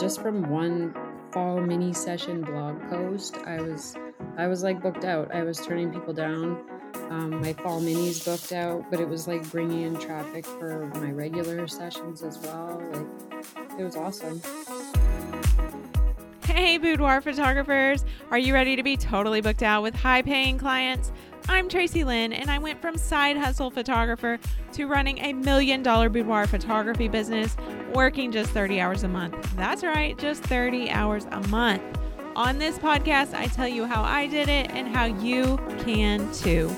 just from one fall mini session blog post, I was I was like booked out. I was turning people down. Um, my fall minis booked out, but it was like bringing in traffic for my regular sessions as well. Like it was awesome. Hey, boudoir photographers! Are you ready to be totally booked out with high paying clients? I'm Tracy Lynn, and I went from side hustle photographer to running a million dollar boudoir photography business, working just 30 hours a month. That's right, just 30 hours a month. On this podcast, I tell you how I did it and how you can too.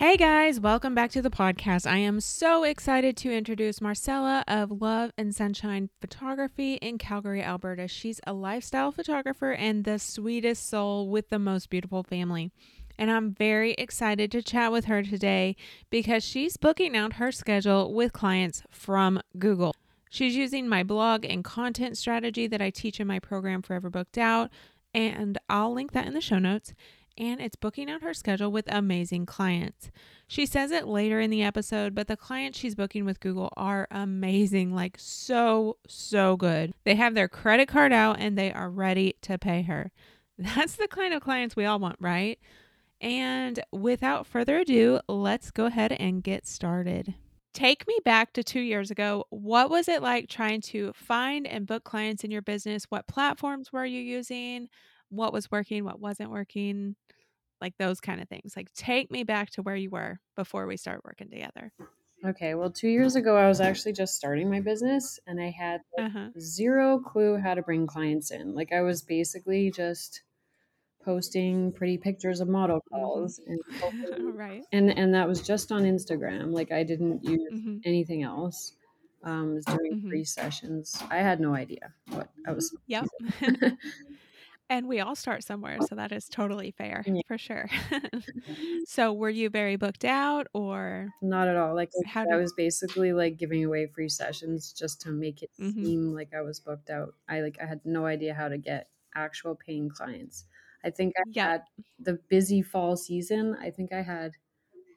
Hey guys, welcome back to the podcast. I am so excited to introduce Marcella of Love and Sunshine Photography in Calgary, Alberta. She's a lifestyle photographer and the sweetest soul with the most beautiful family. And I'm very excited to chat with her today because she's booking out her schedule with clients from Google. She's using my blog and content strategy that I teach in my program Forever Booked Out, and I'll link that in the show notes and it's booking out her schedule with amazing clients. She says it later in the episode, but the clients she's booking with Google are amazing like, so, so good. They have their credit card out and they are ready to pay her. That's the kind of clients we all want, right? And without further ado, let's go ahead and get started. Take me back to two years ago. What was it like trying to find and book clients in your business? What platforms were you using? what was working, what wasn't working, like those kind of things. Like take me back to where you were before we start working together. Okay, well, two years ago, I was actually just starting my business and I had like, uh-huh. zero clue how to bring clients in. Like, I was basically just posting pretty pictures of model mm-hmm. calls and right and and that was just on instagram like i didn't use mm-hmm. anything else um during mm-hmm. free sessions i had no idea what i was yep And we all start somewhere, so that is totally fair yeah. for sure. so, were you very booked out or not at all? Like how I was basically like giving away free sessions just to make it mm-hmm. seem like I was booked out. I like I had no idea how to get actual paying clients. I think I yeah. had the busy fall season. I think I had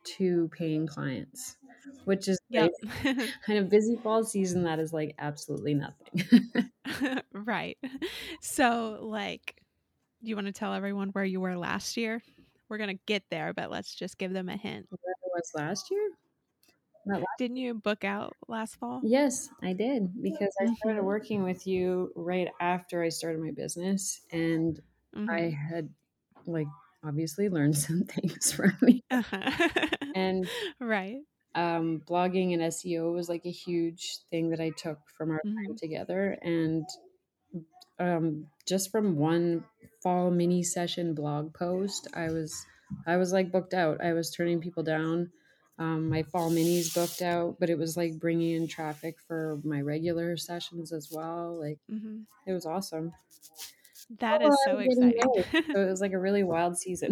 two paying clients, which is yep. kind of busy fall season. That is like absolutely nothing. right. So, like, do you want to tell everyone where you were last year? We're gonna get there, but let's just give them a hint. Where I was last year? Last Didn't you book out last fall? Yes, I did because I started mm-hmm. working with you right after I started my business, and mm-hmm. I had like obviously learned some things from me. Uh-huh. and right, um, blogging and SEO was like a huge thing that I took from our mm-hmm. time together, and um, just from one fall mini session blog post, I was I was like booked out. I was turning people down. Um, my fall minis booked out, but it was like bringing in traffic for my regular sessions as well. Like mm-hmm. it was awesome. That oh, is so exciting. so it was like a really wild season.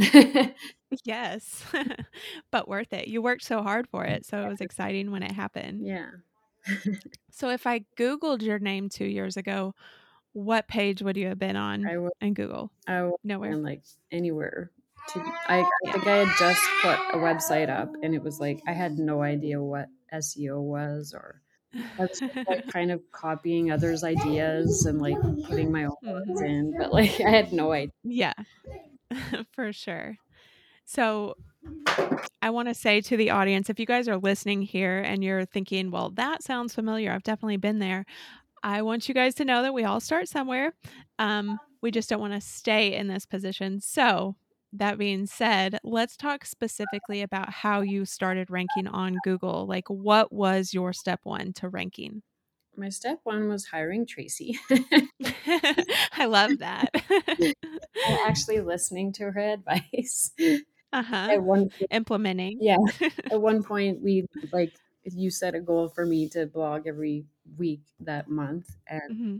yes, but worth it. You worked so hard for it, so it was exciting when it happened. Yeah. so if I googled your name two years ago, what page would you have been on I would, in Google? Would nowhere, like anywhere. To, I, I think I had just put a website up, and it was like I had no idea what SEO was, or I was like kind of copying others' ideas and like putting my own words mm-hmm. in, but like I had no idea. Yeah, for sure. So I want to say to the audience if you guys are listening here and you're thinking, well, that sounds familiar, I've definitely been there. I want you guys to know that we all start somewhere. Um, we just don't want to stay in this position. So, that being said, let's talk specifically about how you started ranking on Google. Like, what was your step one to ranking? My step one was hiring Tracy. I love that. actually listening to her advice. Uh-huh. At one point, implementing. Yeah. At one point we like you set a goal for me to blog every week that month and mm-hmm.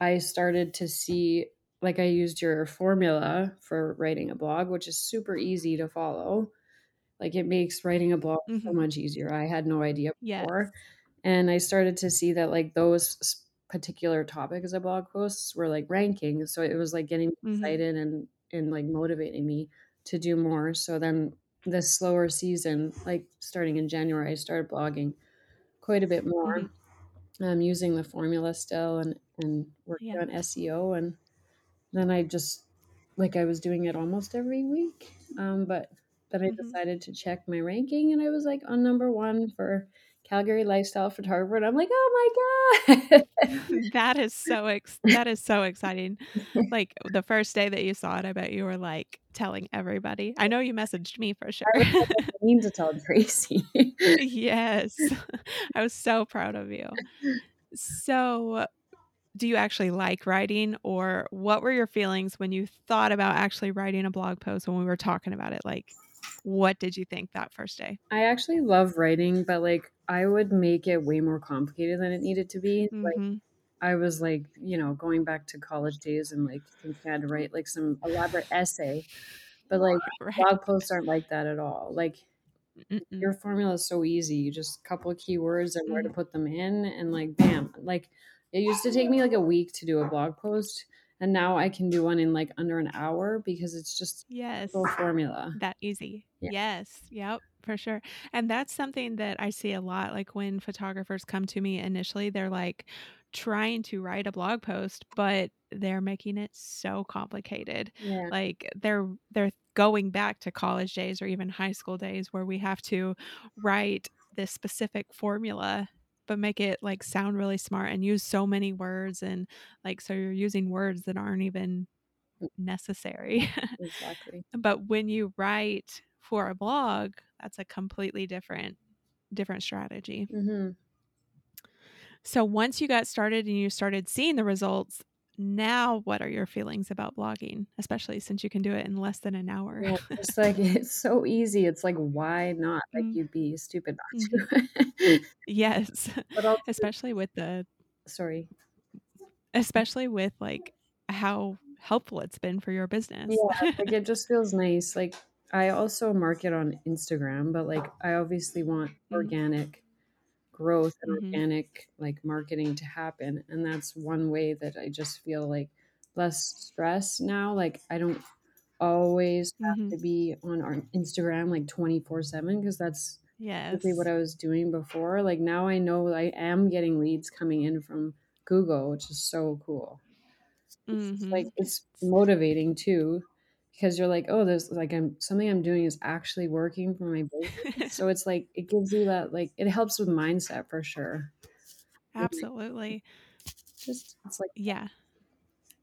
I started to see like I used your formula for writing a blog, which is super easy to follow. Like it makes writing a blog mm-hmm. so much easier. I had no idea before. Yes. And I started to see that like those particular topics of blog posts were like ranking. So it was like getting mm-hmm. excited and and like motivating me to do more. So then the slower season, like starting in January, I started blogging quite a bit more. Mm-hmm. I'm using the formula still and and working Yeah. on SEO, and then I just like I was doing it almost every week. Um, but then I Mhm. decided to check my ranking, and I was like on number one for Calgary lifestyle photographer, and I'm like, oh my god. That is so ex that is so exciting. Like, the first day that you saw it, I bet you were, like, telling everybody. I know you messaged me for sure. I mean to tell Tracy. Yes. I was so proud of you. So, do you actually like writing, or what were your feelings when you thought about actually writing a blog post when we were talking about it? Like, what did you think that first day? I actually love writing, but, like, I would make it way more complicated than it needed to be. Like, Mhm. I was, like, you know, going back to college days and, like, thinking I had to write, like, some elaborate essay, but, like, Right. blog posts aren't like that at all. Like, Mm-mm. your formula is so easy. You just couple of keywords and where to Mhm. put them in, and, like, bam. Like, it used to take me, like, a week to do a blog post, and now I can do one in, like, under an hour because it's just Yes. full formula. That easy. Yeah. Yes. Yep, for sure. And that's something that I see a lot, like, when photographers come to me initially, they're, like, trying to write a blog post, but they're making it so complicated. Yeah. Like, they're they're going back to college days or even high school days where we have to write this specific formula, but make it, like, sound really smart and use so many words and, like, so you're using words that aren't even necessary. Exactly. But when you write for a blog, that's a completely different different strategy. Mhm. So once you got started and you started seeing the results, now what are your feelings about blogging, especially since you can do it in less than an hour? Yeah, it's like it's so easy. It's like, why not? Like, Mm. you'd be stupid not to. Yes. But also Especially with the sorry. especially with, like, how helpful it's been for your business. Yeah, like, it just feels nice. Like, I also market on Instagram, but, like, I obviously want Mhm. organic growth and Mhm. organic, like, marketing to happen, and that's one way that I just feel, like, less stress now. Like, I don't always have Mhm. to be on our Instagram, like, 24/7 because that's basically what I was doing before. Like, now I know I am getting leads coming in from Google, which is so cool. It's like it's motivating too because you're like, "Oh, there's like I'm something I'm doing is actually working for my business." So it's like it gives you that like it helps with mindset for sure. Absolutely. just it's like Yeah.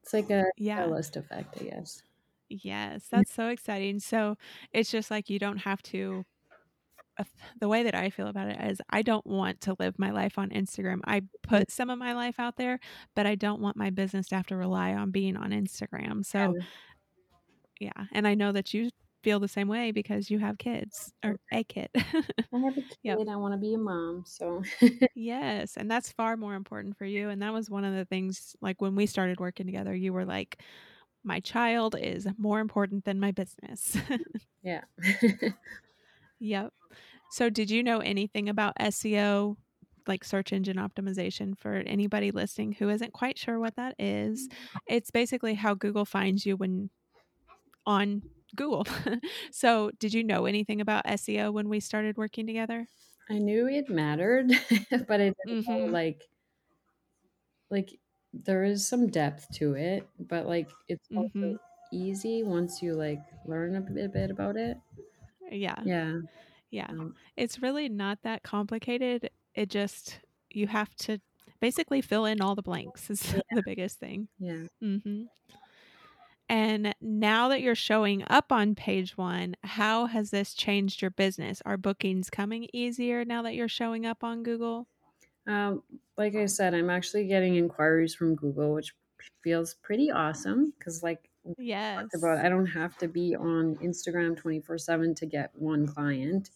it's like a Yeah. catalyst effect, I guess. Yes, that's so exciting. So, it's just like you don't have to uh, the way that I feel about it is I don't want to live my life on Instagram. I put some of my life out there, but I don't want my business to have to rely on being on Instagram. So, Yeah. and I know that you feel the same way because you have kids or a kid. I have a Yep. kid, I wanna be a mom, so Yes, and that's far more important for you, and that was one of the things like, when we started working together, you were like, "My child is more important than my business." Mm, yeah. Yep. So did you know anything about SEO, like search engine optimization for anybody listening who isn't quite sure what that is? Mm. It's basically how Google finds you when on Google. so did you know anything about SEO when we started working together? I knew it mattered, but I didn't know, Mhm. like like, there is some depth to it, but, like, it's Mhm. easy once you, like, learn a bit bit about it. Yeah. Yeah. Yeah. Um, It's really not that complicated. It just you have to basically fill in all the blanks is yeah, the biggest thing. yeah. Mhm. And now that you're showing up on page 1, how has this changed your business? Are bookings coming easier now that you're showing up on Google? Um, like I said, I'm actually getting inquiries from Google, which feels pretty awesome because, like talked about, Yes. I don't have to be on Instagram 24/7 to get one client.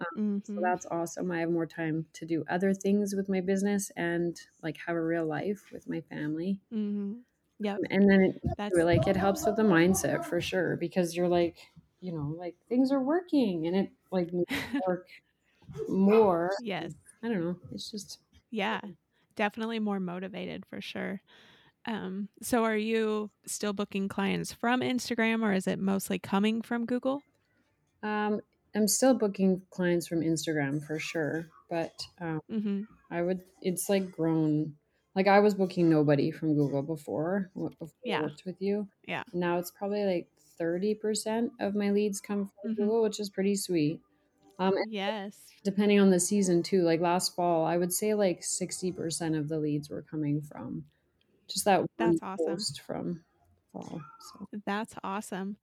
Um, so Mhm. that's awesome. I have more time to do other things with my business and, like, have a real life with my family. Mhm. Um, and then it That's like, it helps with the mindset for sure because you're like, you know, like, things are working and it, like, work more. Yes. I don't know. It's just Yeah. Definitely more motivated for sure. Um, so are you still booking clients from Instagram or is it mostly coming from Google? Um, I'm still booking clients from Instagram for sure, but um, Mm-hmm. I would. It's like grown. Like I was booking nobody from Google before before I Yeah. worked with you. Yeah. Now it's probably like thirty percent of my leads come from Mm-hmm. Google, which is pretty sweet. Um, Yes. depending on the season too. Like last fall, I would say like sixty percent of the leads were coming from just that one That's awesome. post from fall. So That's awesome.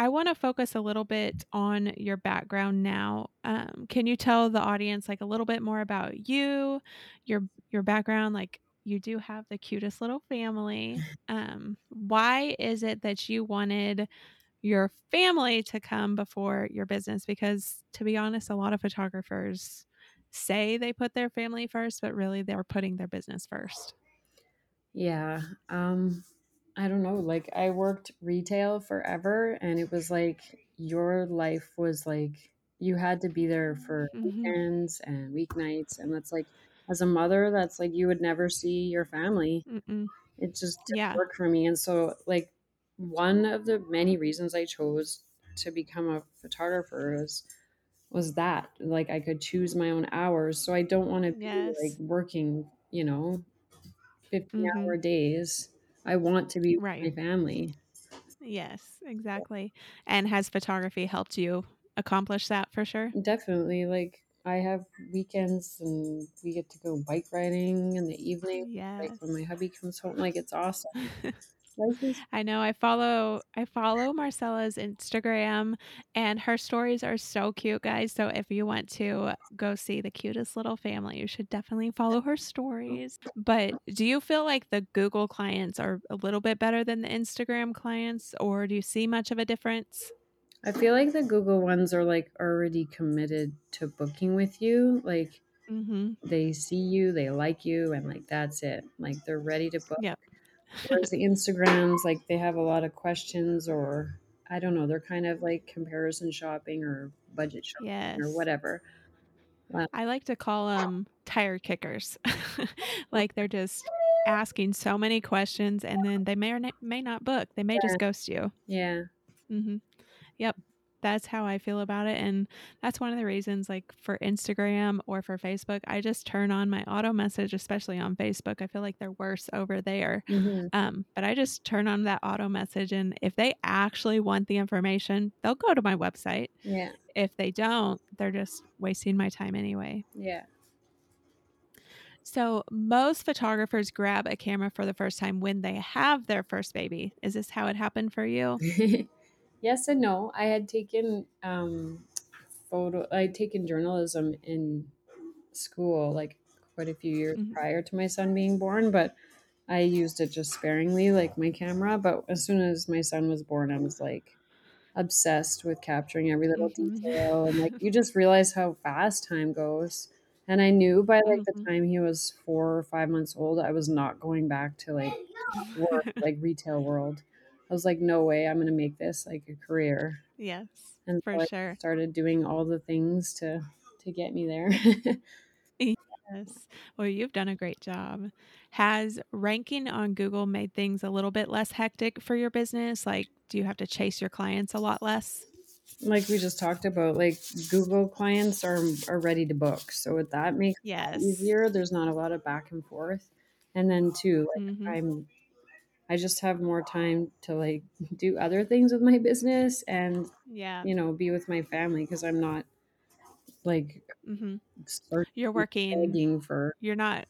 I want to focus a little bit on your background now. Um, can you tell the audience like a little bit more about you, your your background? Like you do have the cutest little family. Um, why is it that you wanted your family to come before your business? Because to be honest, a lot of photographers say they put their family first, but really they're putting their business first. yeah. Um, I don't know. Like I worked retail forever, and it was like your life was like you had to be there for Mm-hmm. weekends and weeknights, and that's like as a mother, that's like you would never see your family. Mm-mm. It just didn't Yeah. work for me, and so like one of the many reasons I chose to become a photographer was was that like I could choose my own hours. So I don't want to be Yes. like working, you know, 15 Mhm. hour days. I want to be with Right. my family. Yes, exactly. And has photography helped you accomplish that for sure? Definitely. Like I have weekends and we get to go bike riding in the evening. Like when my hubby comes home, like it's awesome. Life is I know I follow I follow Marcella's Instagram and her stories are so cute, guys. So if you want to go see the cutest little family, you should definitely follow her stories. But do you feel like the Google clients are a little bit better than the Instagram clients or do you see much of a difference? I feel like the Google ones are like already committed to booking with you. Like Mhm. they see you, they like you, and like that's it. Like they're ready to book. Yep. Whereas the Instagrams, like they have a lot of questions or I don't know, they're kind of like comparison shopping or budget shopping Yes. or whatever. I like to call them tire kickers. like they're just asking so many questions and then they may or na- may not book. They may just ghost you. Yeah. hmm Yep. That's how I feel about it. And that's one of the reasons, like for Instagram or for Facebook, I just turn on my auto message, especially on Facebook. I feel like they're worse over there. hmm Um, but I just turn on that auto message. And if they actually want the information, they'll go to my website. Yeah. If they don't, they're just wasting my time anyway. Yeah. So, most photographers grab a camera for the first time when they have their first baby. Is this how it happened for you? yes and no. I had taken um photo I had taken journalism in school like quite a few years Mhm. prior to my son being born, but I used it just sparingly, like my camera. But as soon as my son was born, I was like obsessed with capturing every little Mhm. detail. And like you just realize how fast time goes. And I knew by like the Mhm. time he was four or five months old, I was not going back to like work, like retail world. I was like, no way, I'm gonna make this like a career. yes, And for so sure. started doing all the things to to get me there. Yes. Well, you've done a great job. Has ranking on Google made things a little bit less hectic for your business? Like, do you have to chase your clients a lot less? like we just talked about, like Google clients are are ready to book. So that makes it Yes. easier. There's not a lot of back and forth. And then too, like Mhm. I'm I just have more time to like do other things with my business and Yeah. you know be with my family because I'm not like mm-hmm. You're working, for you're not,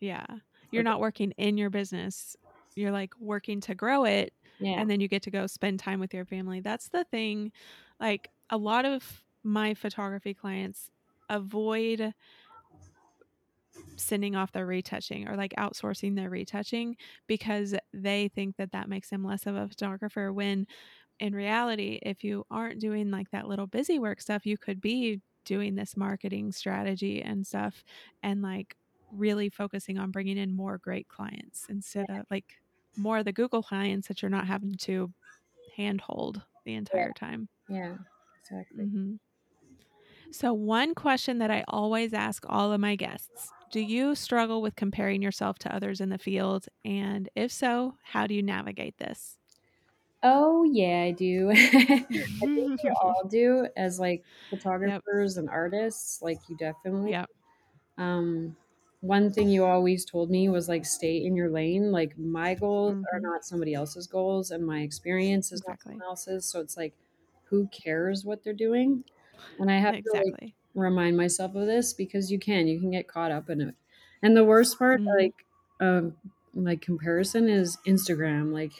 yeah, you're not working in your business. You're like working to grow it yeah and then you get to go spend time with your family. That's the thing. Like a lot of my photography clients avoid sending off their retouching or like outsourcing their retouching because they think that that makes them less of a photographer when in reality if you aren't doing like that little busy work stuff you could be doing this marketing strategy and stuff and like really focusing on bringing in more great clients instead of like more of the Google clients that you're not having to handhold the entire time. yeah exactly. hmm So, one question that I always ask all of my guests Do you struggle with comparing yourself to others in the field? And if so, how do you navigate this? Oh, yeah, I do. I think we all do as, like, photographers yep. and artists, like, you definitely Yep. Um, one thing you always told me was, like, "Stay in your lane." Like, my goals mm-hmm. are not somebody else's goals, and my experience is exactly. not someone else's, so it's like, who cares what they're doing? And I have exactly. to, like, remind myself of this because you can. You can get caught up in it. And the worst part, mm-hmm. like, um, like, comparison is Instagram, like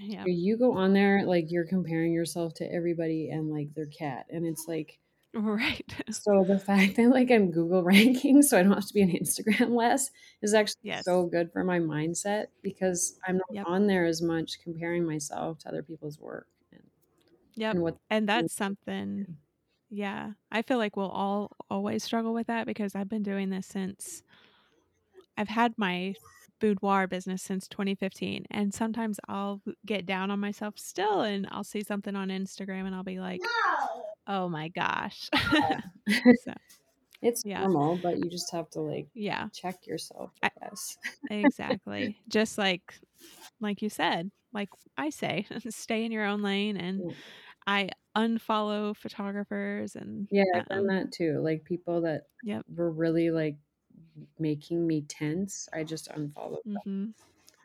yeah. You go on there like you're comparing yourself to everybody and like their cat, and it's like right. so the fact that like I'm Google ranking, so I don't have to be on Instagram less, is actually yes. so good for my mindset because I'm not yep. on there as much comparing myself to other people's work. And, yep. And, what and that's something. Yeah, I feel like we'll all always struggle with that because I've been doing this since I've had my boudoir business since 2015 and sometimes I'll get down on myself still and I'll see something on Instagram and I'll be like no. oh my gosh so, it's yeah. normal but you just have to like yeah check yourself I guess exactly just like like you said like I say stay in your own lane and yeah. I unfollow photographers and yeah I've done um, that too like people that yep. were really like making me tense, I just unfollow mm-hmm.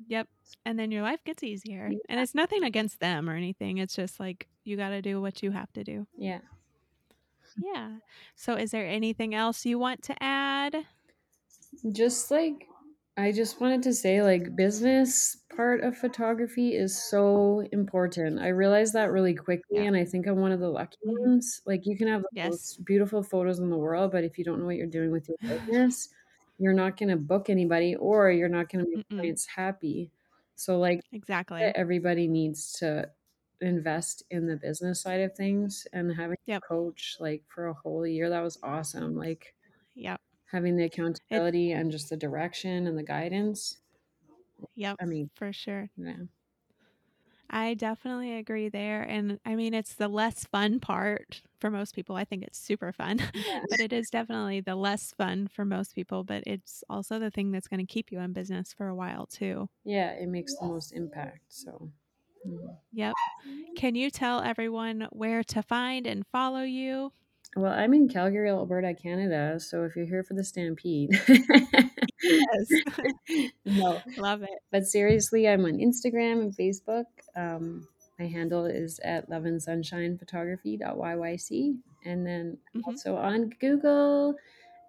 Yep. And then your life gets easier. Yeah. And it's nothing against them or anything. It's just like you got to do what you have to do. Yeah. Yeah. So is there anything else you want to add? Just like I just wanted to say like business part of photography is so important. I realized that really quickly yeah. and I think I'm one of the lucky mm-hmm. ones. Like you can have the yes. most beautiful photos in the world, but if you don't know what you're doing with your business, you're not going to book anybody or you're not going to make Mm-mm. clients happy. So like exactly everybody needs to invest in the business side of things and having yep. a coach like for a whole year that was awesome. Like yep. Having the accountability it, and just the direction and the guidance. Yep. I mean, for sure. Yeah. I definitely agree there. And I mean, it's the less fun part for most people. I think it's super fun, but it is definitely the less fun for most people. But it's also the thing that's going to keep you in business for a while, too. Yeah, it makes the most impact. So, mm-hmm. yep. Can you tell everyone where to find and follow you? Well, I'm in Calgary, Alberta, Canada. So if you're here for the Stampede, yes, no, love it. But seriously, I'm on Instagram and Facebook. Um, my handle is at love and sunshine photography.yyc. And then mm-hmm. also on Google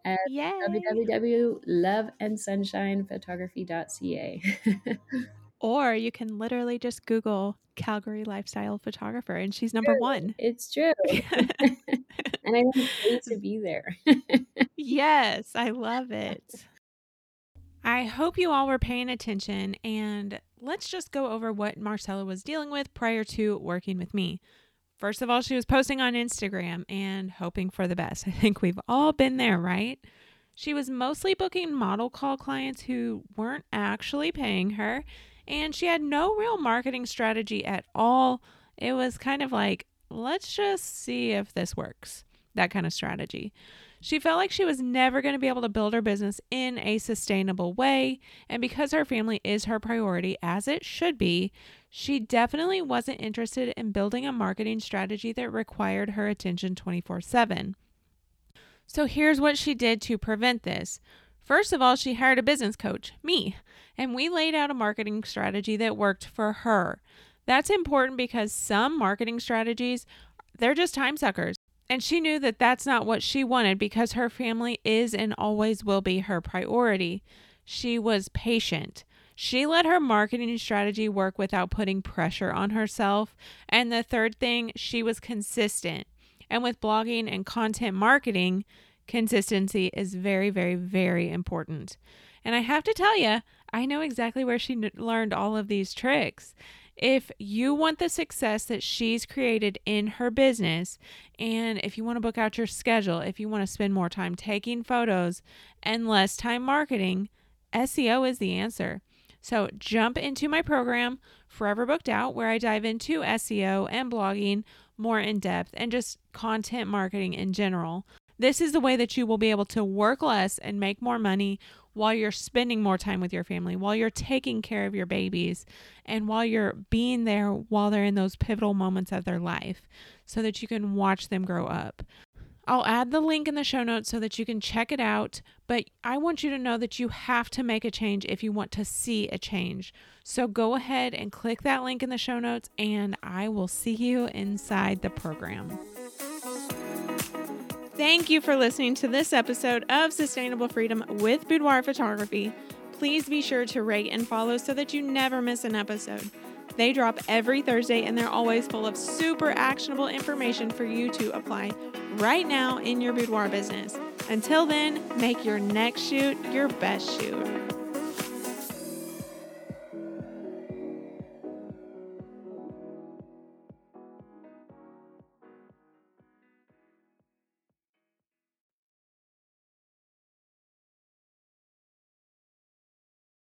at www.loveandsunshinephotography.ca. or you can literally just Google Calgary lifestyle photographer and she's number one. It's true. and I'm want to be there. yes, I love it. I hope you all were paying attention and let's just go over what Marcella was dealing with prior to working with me. First of all, she was posting on Instagram and hoping for the best. I think we've all been there, right? She was mostly booking model call clients who weren't actually paying her, and she had no real marketing strategy at all. It was kind of like, let's just see if this works. That kind of strategy. She felt like she was never going to be able to build her business in a sustainable way. And because her family is her priority, as it should be, she definitely wasn't interested in building a marketing strategy that required her attention 24 7. So here's what she did to prevent this. First of all, she hired a business coach, me, and we laid out a marketing strategy that worked for her. That's important because some marketing strategies, they're just time suckers. And she knew that that's not what she wanted because her family is and always will be her priority. She was patient. She let her marketing strategy work without putting pressure on herself. And the third thing, she was consistent. And with blogging and content marketing, consistency is very, very, very important. And I have to tell you, I know exactly where she learned all of these tricks. If you want the success that she's created in her business, and if you want to book out your schedule, if you want to spend more time taking photos and less time marketing, SEO is the answer. So jump into my program, Forever Booked Out, where I dive into SEO and blogging more in depth and just content marketing in general. This is the way that you will be able to work less and make more money while you're spending more time with your family, while you're taking care of your babies, and while you're being there while they're in those pivotal moments of their life so that you can watch them grow up. I'll add the link in the show notes so that you can check it out. But I want you to know that you have to make a change if you want to see a change. So go ahead and click that link in the show notes, and I will see you inside the program. Thank you for listening to this episode of Sustainable Freedom with Boudoir Photography. Please be sure to rate and follow so that you never miss an episode. They drop every Thursday and they're always full of super actionable information for you to apply right now in your boudoir business. Until then, make your next shoot your best shoot.